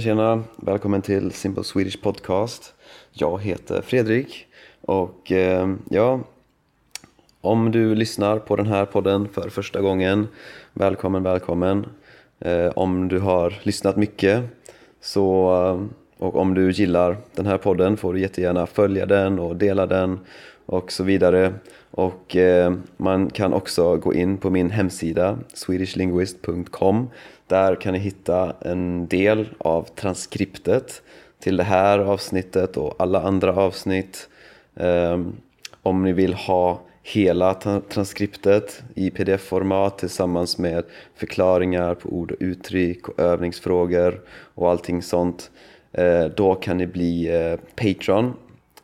Tjena tjena! Välkommen till Simple Swedish Podcast. Jag heter Fredrik och eh, ja, om du lyssnar på den här podden för första gången, välkommen, välkommen. Eh, om du har lyssnat mycket så, eh, och om du gillar den här podden får du jättegärna följa den och dela den och så vidare. Och eh, man kan också gå in på min hemsida swedishlinguist.com där kan ni hitta en del av transkriptet till det här avsnittet och alla andra avsnitt. Ehm, om ni vill ha hela transkriptet i pdf-format tillsammans med förklaringar på ord och uttryck och övningsfrågor och allting sånt. Eh, då kan ni bli eh, Patreon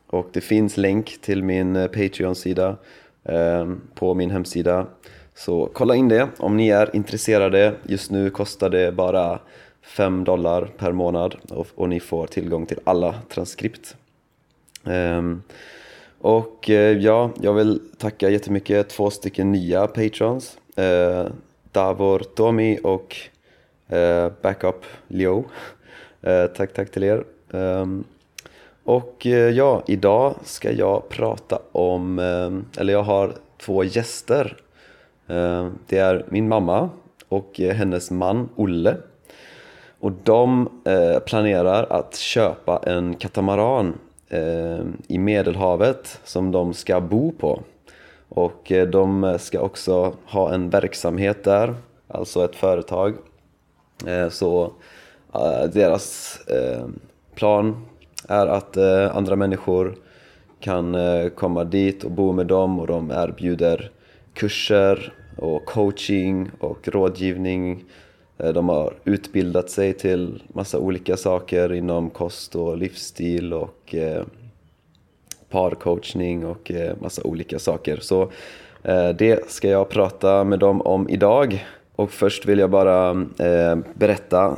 och det finns länk till min eh, Patreon-sida ehm, på min hemsida. Så kolla in det om ni är intresserade. Just nu kostar det bara 5 dollar per månad och, och ni får tillgång till alla transkript. Um, och eh, ja, jag vill tacka jättemycket två stycken nya patrons. Uh, Davor Tomi och uh, Backup Leo. Uh, tack, tack till er. Um, och ja, idag ska jag prata om, eller jag har två gäster Eh, det är min mamma och eh, hennes man Olle. Och de eh, planerar att köpa en katamaran i Medelhavet som de ska bo på. Och de ska också ha en verksamhet där, alltså ett företag. Så deras plan är att andra människor kan komma dit och bo med dem och de erbjuder kurser och coaching och rådgivning. Eh, de har utbildat sig till massa olika saker inom kost och livsstil och eh, parcoachning och eh, massa olika saker. Så det ska jag prata med dem om idag. Och först vill jag bara berätta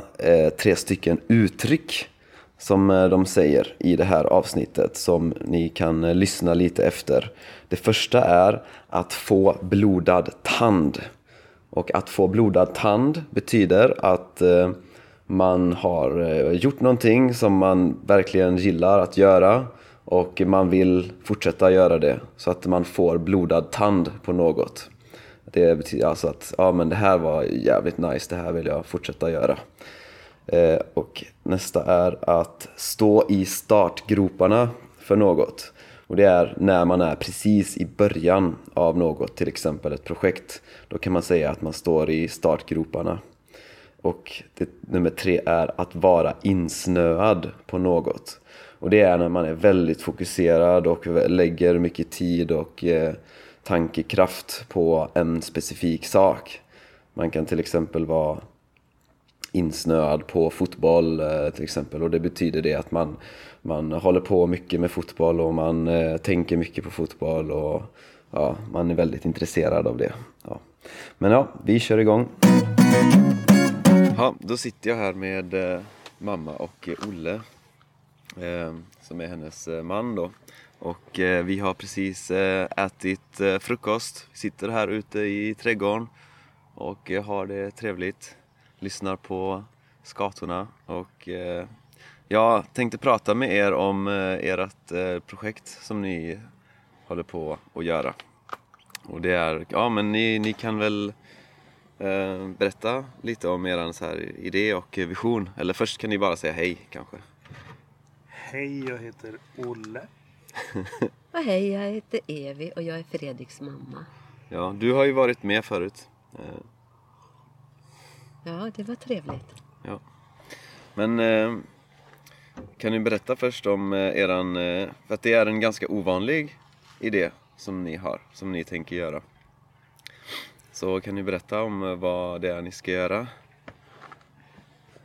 tre stycken uttryck som eh, de säger i det här avsnittet som ni kan eh, lyssna lite efter. Det första är att få blodad tand. Och att få blodad tand betyder att eh, man har gjort någonting som man verkligen gillar att göra och man vill fortsätta göra det så att man får blodad tand på något. Det betyder alltså att ja, men det här var jävligt nice, det här vill jag fortsätta göra. Eh, och nästa är att stå i startgroparna för något. Och det är när man är precis i början av något, till exempel ett projekt. Då kan man säga att man står i startgroparna. Och det, nummer tre är att vara insnöad på något. Och det är när man är väldigt fokuserad och lägger mycket tid och eh, tankekraft på en specifik sak. Man kan till exempel vara insnöad på fotboll eh, till exempel och det betyder det att man, man håller på mycket med fotboll och man eh, tänker mycket på fotboll och ja, man är väldigt intresserad av det. Ja. Men ja, vi kör igång. Ja, då sitter jag här med eh, mamma och Olle som är hennes man då. Och vi har precis ätit frukost, vi sitter här ute i trädgården och har det trevligt lyssnar på skatorna och eh, jag tänkte prata med er om eh, ert eh, projekt som ni håller på att göra. Och det är, ja men ni, ni kan väl eh, berätta lite om er så här idé och vision. Eller först kan ni bara säga hej kanske. Hej, jag heter Olle. och hej, jag heter Evi och jag är Fredriks mamma. Ja, du har ju varit med förut. Ja, det var trevligt. Ja. Men eh, kan ni berätta först om eh, eran, eh, för att det är en ganska ovanlig idé som ni har, som ni tänker göra. Så kan ni berätta om vad det är ni ska göra?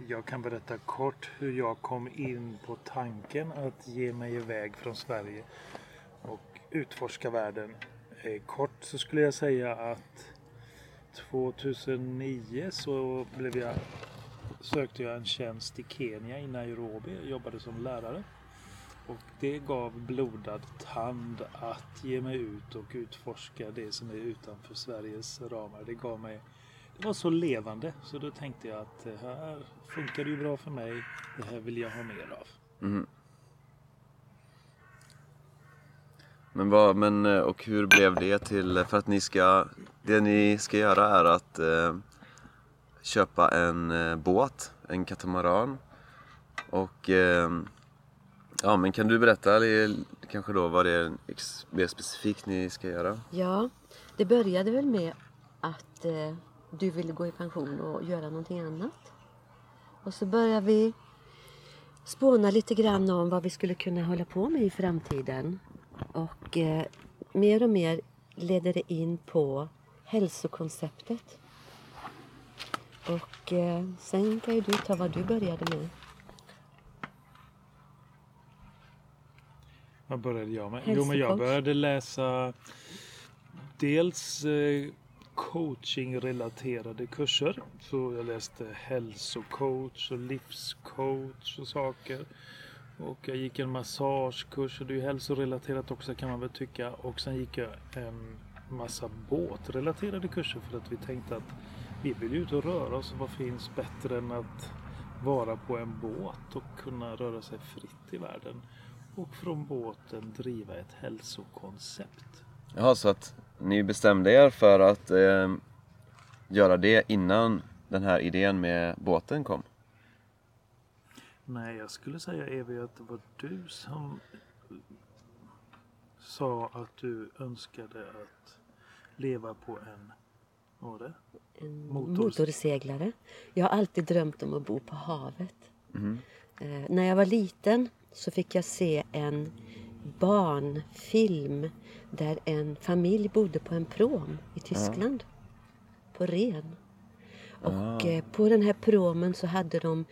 Jag kan berätta kort hur jag kom in på tanken att ge mig iväg från Sverige och utforska världen. Kort så skulle jag säga att 2009 så blev jag, sökte jag en tjänst i Kenya i Nairobi. Jag jobbade som lärare. Och det gav blodad tand att ge mig ut och utforska det som är utanför Sveriges ramar. Det gav mig det var så levande så då tänkte jag att det här funkar ju bra för mig. Det här vill jag ha mer av. Mm. Men vad, men eh, och hur blev det till, för att ni ska, det ni ska göra är att eh, köpa en eh, båt, en katamaran. Och eh, ja, men kan du berätta eller, kanske då vad det är mer specifikt ni ska göra? Ja, det började väl med att eh, du ville gå i pension och göra någonting annat. Och så började vi spåna lite grann om vad vi skulle kunna hålla på med i framtiden. Och eh, mer och mer ledde det in på hälsokonceptet. Och eh, sen kan ju du ta vad du började med. Vad började jag med? Jo, men jag började läsa dels eh, coachingrelaterade kurser. Så jag läste hälsocoach och livscoach och saker. Och jag gick en massagekurs och det är ju hälsorelaterat också kan man väl tycka. Och sen gick jag en massa båtrelaterade kurser för att vi tänkte att vi vill ju ut och röra oss och vad finns bättre än att vara på en båt och kunna röra sig fritt i världen och från båten driva ett hälsokoncept. Jaha, så att ni bestämde er för att eh, göra det innan den här idén med båten kom? Nej, jag skulle säga Evi att det var du som sa att du önskade att leva på en, vad var det? En Motors- motorseglare. Jag har alltid drömt om att bo på havet. Mhm. Eh, när jag var liten så fick jag se en barnfilm där en familj bodde på en prom i Tyskland. På Ren. Och eh, på den här promen så hade de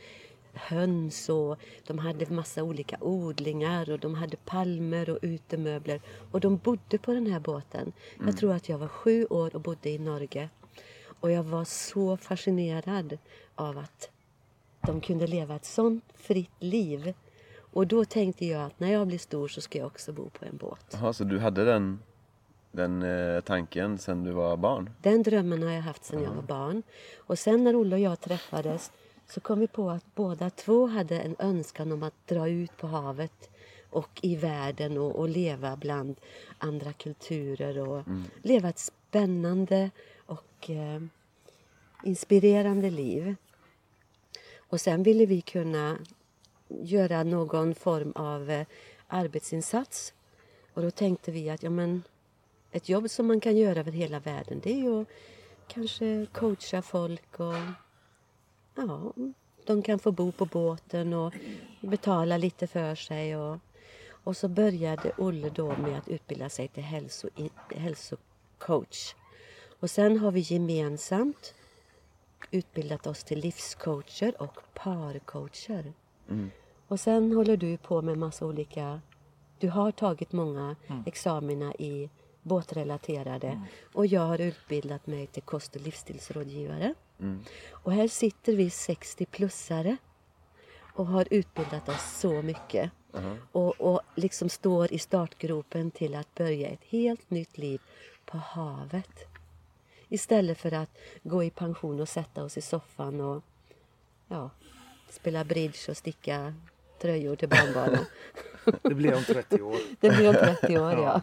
höns och de hade massa olika odlingar och de hade palmer och utemöbler. Och de bodde på den här båten. Jag tror att jag var sju år och bodde i Norge. Och jag var så fascinerad av att de kunde leva ett sånt fritt liv. Och då tänkte jag att när jag blir stor så ska jag också bo på en båt. Jaha, så du hade den, den eh, tanken sedan du var barn? Den drömmen har jag haft sedan jag var barn. Och sen när Olle och jag träffades så kom vi på att båda två hade en önskan om att dra ut på havet och i världen och, och leva bland andra kulturer och leva ett spännande och eh, inspirerande liv. Och sen ville vi kunna göra någon form av eh, arbetsinsats. Och då tänkte vi att ja, men, ett jobb som man kan göra över hela världen det är ju att kanske coacha folk och ja, de kan få bo på båten och betala lite för sig. Och, och så började Olle då med att utbilda sig till hälso, hälsocoach. Och sen har vi gemensamt utbildat oss till livscoacher och parcoacher. Och sen håller du på med massa olika... Du har tagit många examina i båtrelaterade och jag har utbildat mig till kost och livsstilsrådgivare. Och här sitter vi 60-plussare och har utbildat oss så mycket. Och, och liksom står i startgropen till att börja ett helt nytt liv på havet. Istället för att gå i pension och sätta oss i soffan och ja, spela bridge och sticka tröjor till barnbarnen. Det blir om 30 år. Det blir om 30 år, ja.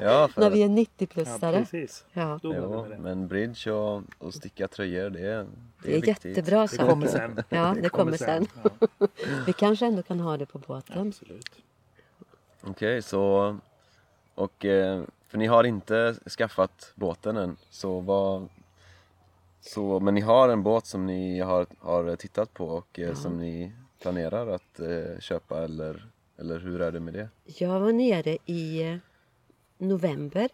Ja, för När vi är Ja, 90-plussare. precis. Ja, var det Jo, det. men bridge och, och sticka tröjor, det, är- det är viktigt. jättebra Det saker. kommer sen. Ja, det kommer sen. Ja, Vi kanske ändå kan ha det på båten. absolut. Okej, så... Och, eh, för ni har inte skaffat båten än, så vad... Så, men ni har en båt som ni har, har tittat på och eh, som ni planerar att eh, köpa eller, eller hur är det med det? Jag var nere i eh, november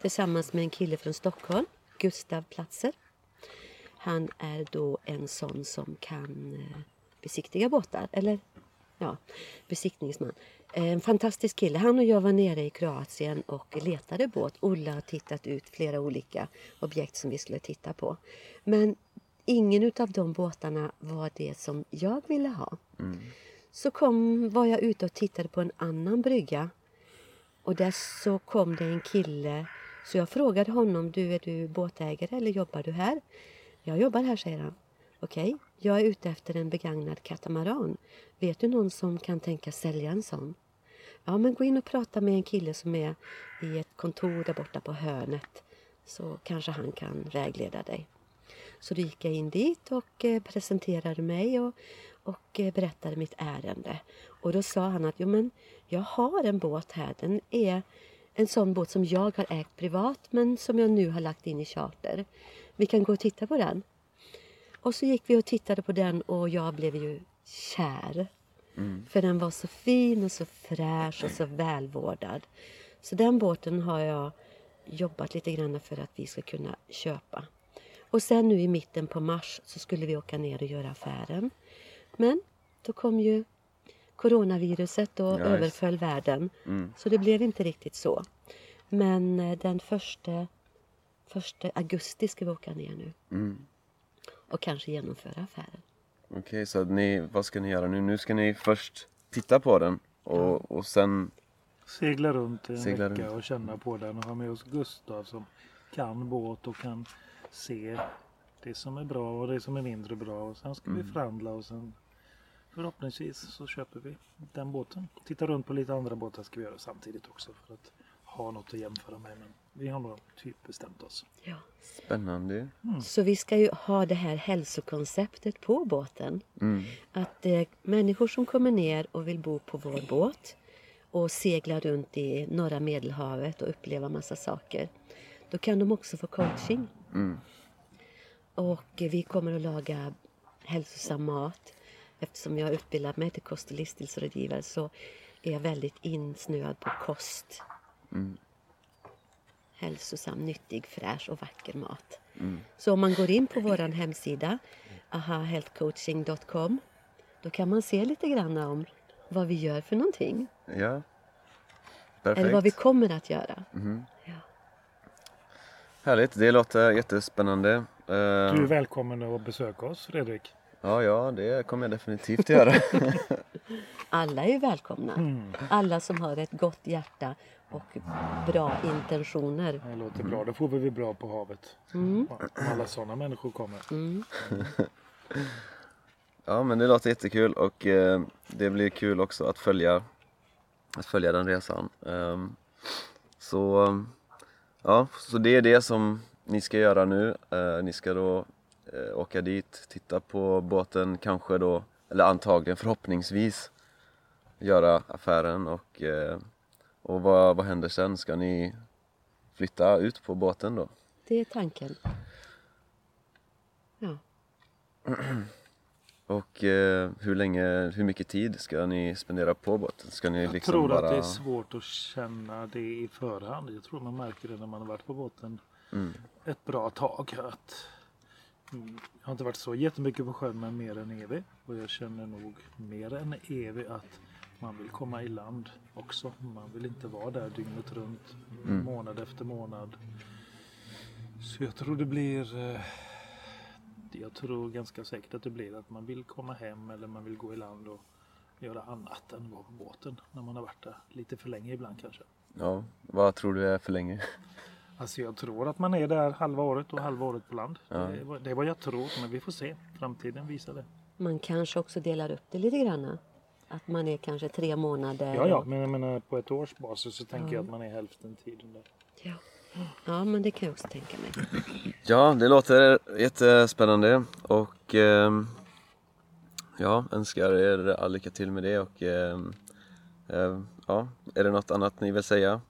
tillsammans med en kille från Stockholm, Gustav Platzer. Han är då en sån som kan eh, besiktiga båtar, eller ja, besiktningsman. En fantastisk kille. Han och jag var nere i Kroatien och letade båt. Olle har tittat ut flera olika objekt som vi skulle titta på. Men ingen av de båtarna var det som jag ville ha. Så kom, var jag ute och tittade på en annan brygga. Och där så kom det en kille. Så jag frågade honom, du är du båtägare eller jobbar du här? Jag jobbar här, säger han. Okej, jag är ute efter en begagnad katamaran. Vet du någon som kan tänka sälja en sån? Ja, men gå in och prata med en kille som är i ett kontor där borta på hörnet. Så kanske han kan vägleda dig. Så då gick jag in dit och eh, presenterade mig och, och eh, berättade mitt ärende. Och då sa han att jo, men jag har en båt här. Den är en sån båt som jag har ägt privat men som jag nu har lagt in i charter. Vi kan gå och titta på den. Och så gick vi och tittade på den och jag blev ju kär. För den var så fin och så fräsch och så välvårdad. Så den båten har jag jobbat lite grann för att vi ska kunna köpa. Och sen nu i mitten på mars så skulle vi åka ner och göra affären. Men då kom ju coronaviruset och Ja, överföll världen. Mm. Så det blev inte riktigt så. Men eh, den första, första augusti ska vi åka ner nu Mm. och kanske genomföra affären. Okej, så ni, vad ska ni göra nu? Nu ska ni först titta på den och, och sen... Segla runt i en Segla vecka runt. och känna på den och ha med oss Gustav som kan båt och kan se det som är bra och det som är mindre bra. Och sen ska Mm. vi förhandla och sen förhoppningsvis så köper vi den båten. Titta runt på lite andra båtar ska vi göra samtidigt också för att ha något att jämföra med. Men vi har nog typ bestämt oss. Ja. Spännande. Så vi ska ju ha det här hälsokonceptet på båten. Mm. Att eh, människor som kommer ner och vill bo på vår båt och segla runt i norra medelhavet och uppleva massa saker. Då kan de också få coaching. Mm. Och vi kommer att laga hälsosam mat. Eftersom jag har utbildat mig till kost och livsstilsrådgivare så är jag väldigt insnöad på kost. Mm. Hälsosam, nyttig, fräsch och vacker mat. Så om man går in på vår hemsida ahahealthcoaching.com då kan man se lite grann om vad vi gör för någonting. Ja. Perfekt. Eller vad vi kommer att göra. Mhm. Ja. Härligt, det låter jättespännande. Eh, Du är välkommen att besöka oss Fredrik. Ja, ja, det kommer jag definitivt göra. Alla är välkomna. Alla som har ett gott hjärta och bra intentioner. Det låter bra. Då får vi bli bra på havet. Mm. Om alla sådana människor kommer. Mm. Ja, men det låter jättekul och eh, det blir kul också att följa, att följa den resan. Ehm, så, ja, så det är det som ni ska göra nu. Eh, ni ska då eh, åka dit, titta på båten, kanske då, eller antagligen förhoppningsvis göra affären och, eh, och vad, vad händer sen? Ska ni flytta ut på båten då? Det är tanken. Ja. Och eh, hur länge, hur mycket tid ska ni spendera på båten? Ska ni Jag liksom tror bara... att det är svårt att känna det i förhand. Jag tror man märker det när man har varit på båten Mm. ett bra tag. Att, mm, jag har inte varit så jättemycket på sjön men mer än evig. Och jag känner nog mer än evig att man vill komma i land också. Man vill inte vara där dygnet runt, Mm. månad efter månad. Så jag tror det blir eh, jag tror ganska säkert att det blir att man vill komma hem eller man vill gå i land och göra annat än vara på båten när man har varit där lite för länge ibland kanske. Ja, vad tror du är för länge? Alltså jag tror att man är där halva året och halva året på land. Ja. Det, är vad- det är vad jag tror men vi får se. Framtiden visar det. Man kanske också delar upp det lite grann. Att man är kanske tre månader. Ja, ja, men jag menar på ett års basis så tänker Ja. jag att man är hälften tiden där. Ja. ja, men det kan jag också tänka mig. Ja, det låter jättespännande och ehm, ja, önskar er all lycka till med det och ehm, ehm, ja, är det något annat ni vill säga?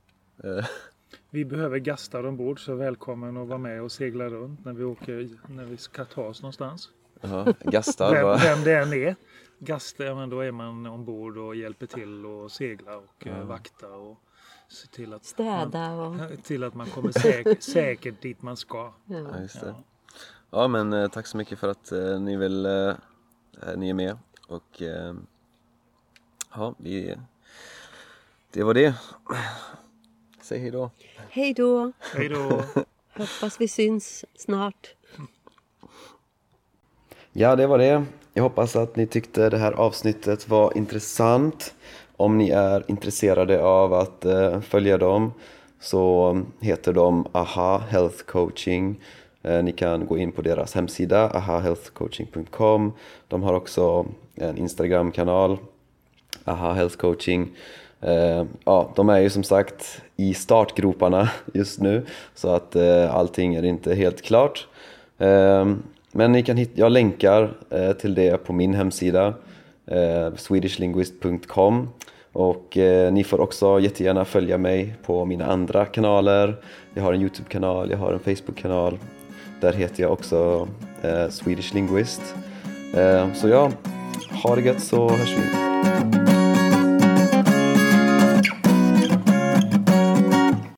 Vi behöver gastar ombord så välkommen att vara med och segla runt när vi åker, när vi ska ta oss någonstans. Jaha, gastar Vem, vem det än är. Gaster, men då är man ombord och hjälper till och segla och eh, Ja. vakta och se till att, Städa och... man, till att man kommer säk, säkert dit man ska. Ja. Ja, just det. Ja. Ja, men eh, tack så mycket för att eh, ni vill, eh, eh, ni är med och eh, ja, vi, det var det. Säg hej då. Hej då! Hej då! Hoppas vi syns snart. Ja, det var det. Jag hoppas att ni tyckte det här avsnittet var intressant. Om ni är intresserade av att eh, följa dem så heter de AHA Health Coaching Eh, ni kan gå in på deras hemsida, ahahealthcoaching.com. De har också en Instagram-kanal, aha health coaching. Eh, ja, de är ju som sagt i startgroparna just nu så att eh, allting är inte helt klart. Eh, men ni kan hitta, jag länkar eh, till det på min hemsida eh, swedishlinguist.com och eh, ni får också jättegärna följa mig på mina andra kanaler. Jag har en Youtube-kanal, jag har en Facebook-kanal. Där heter jag också eh, Swedish Linguist. Eh, så ja, ha det gött så hörs vi.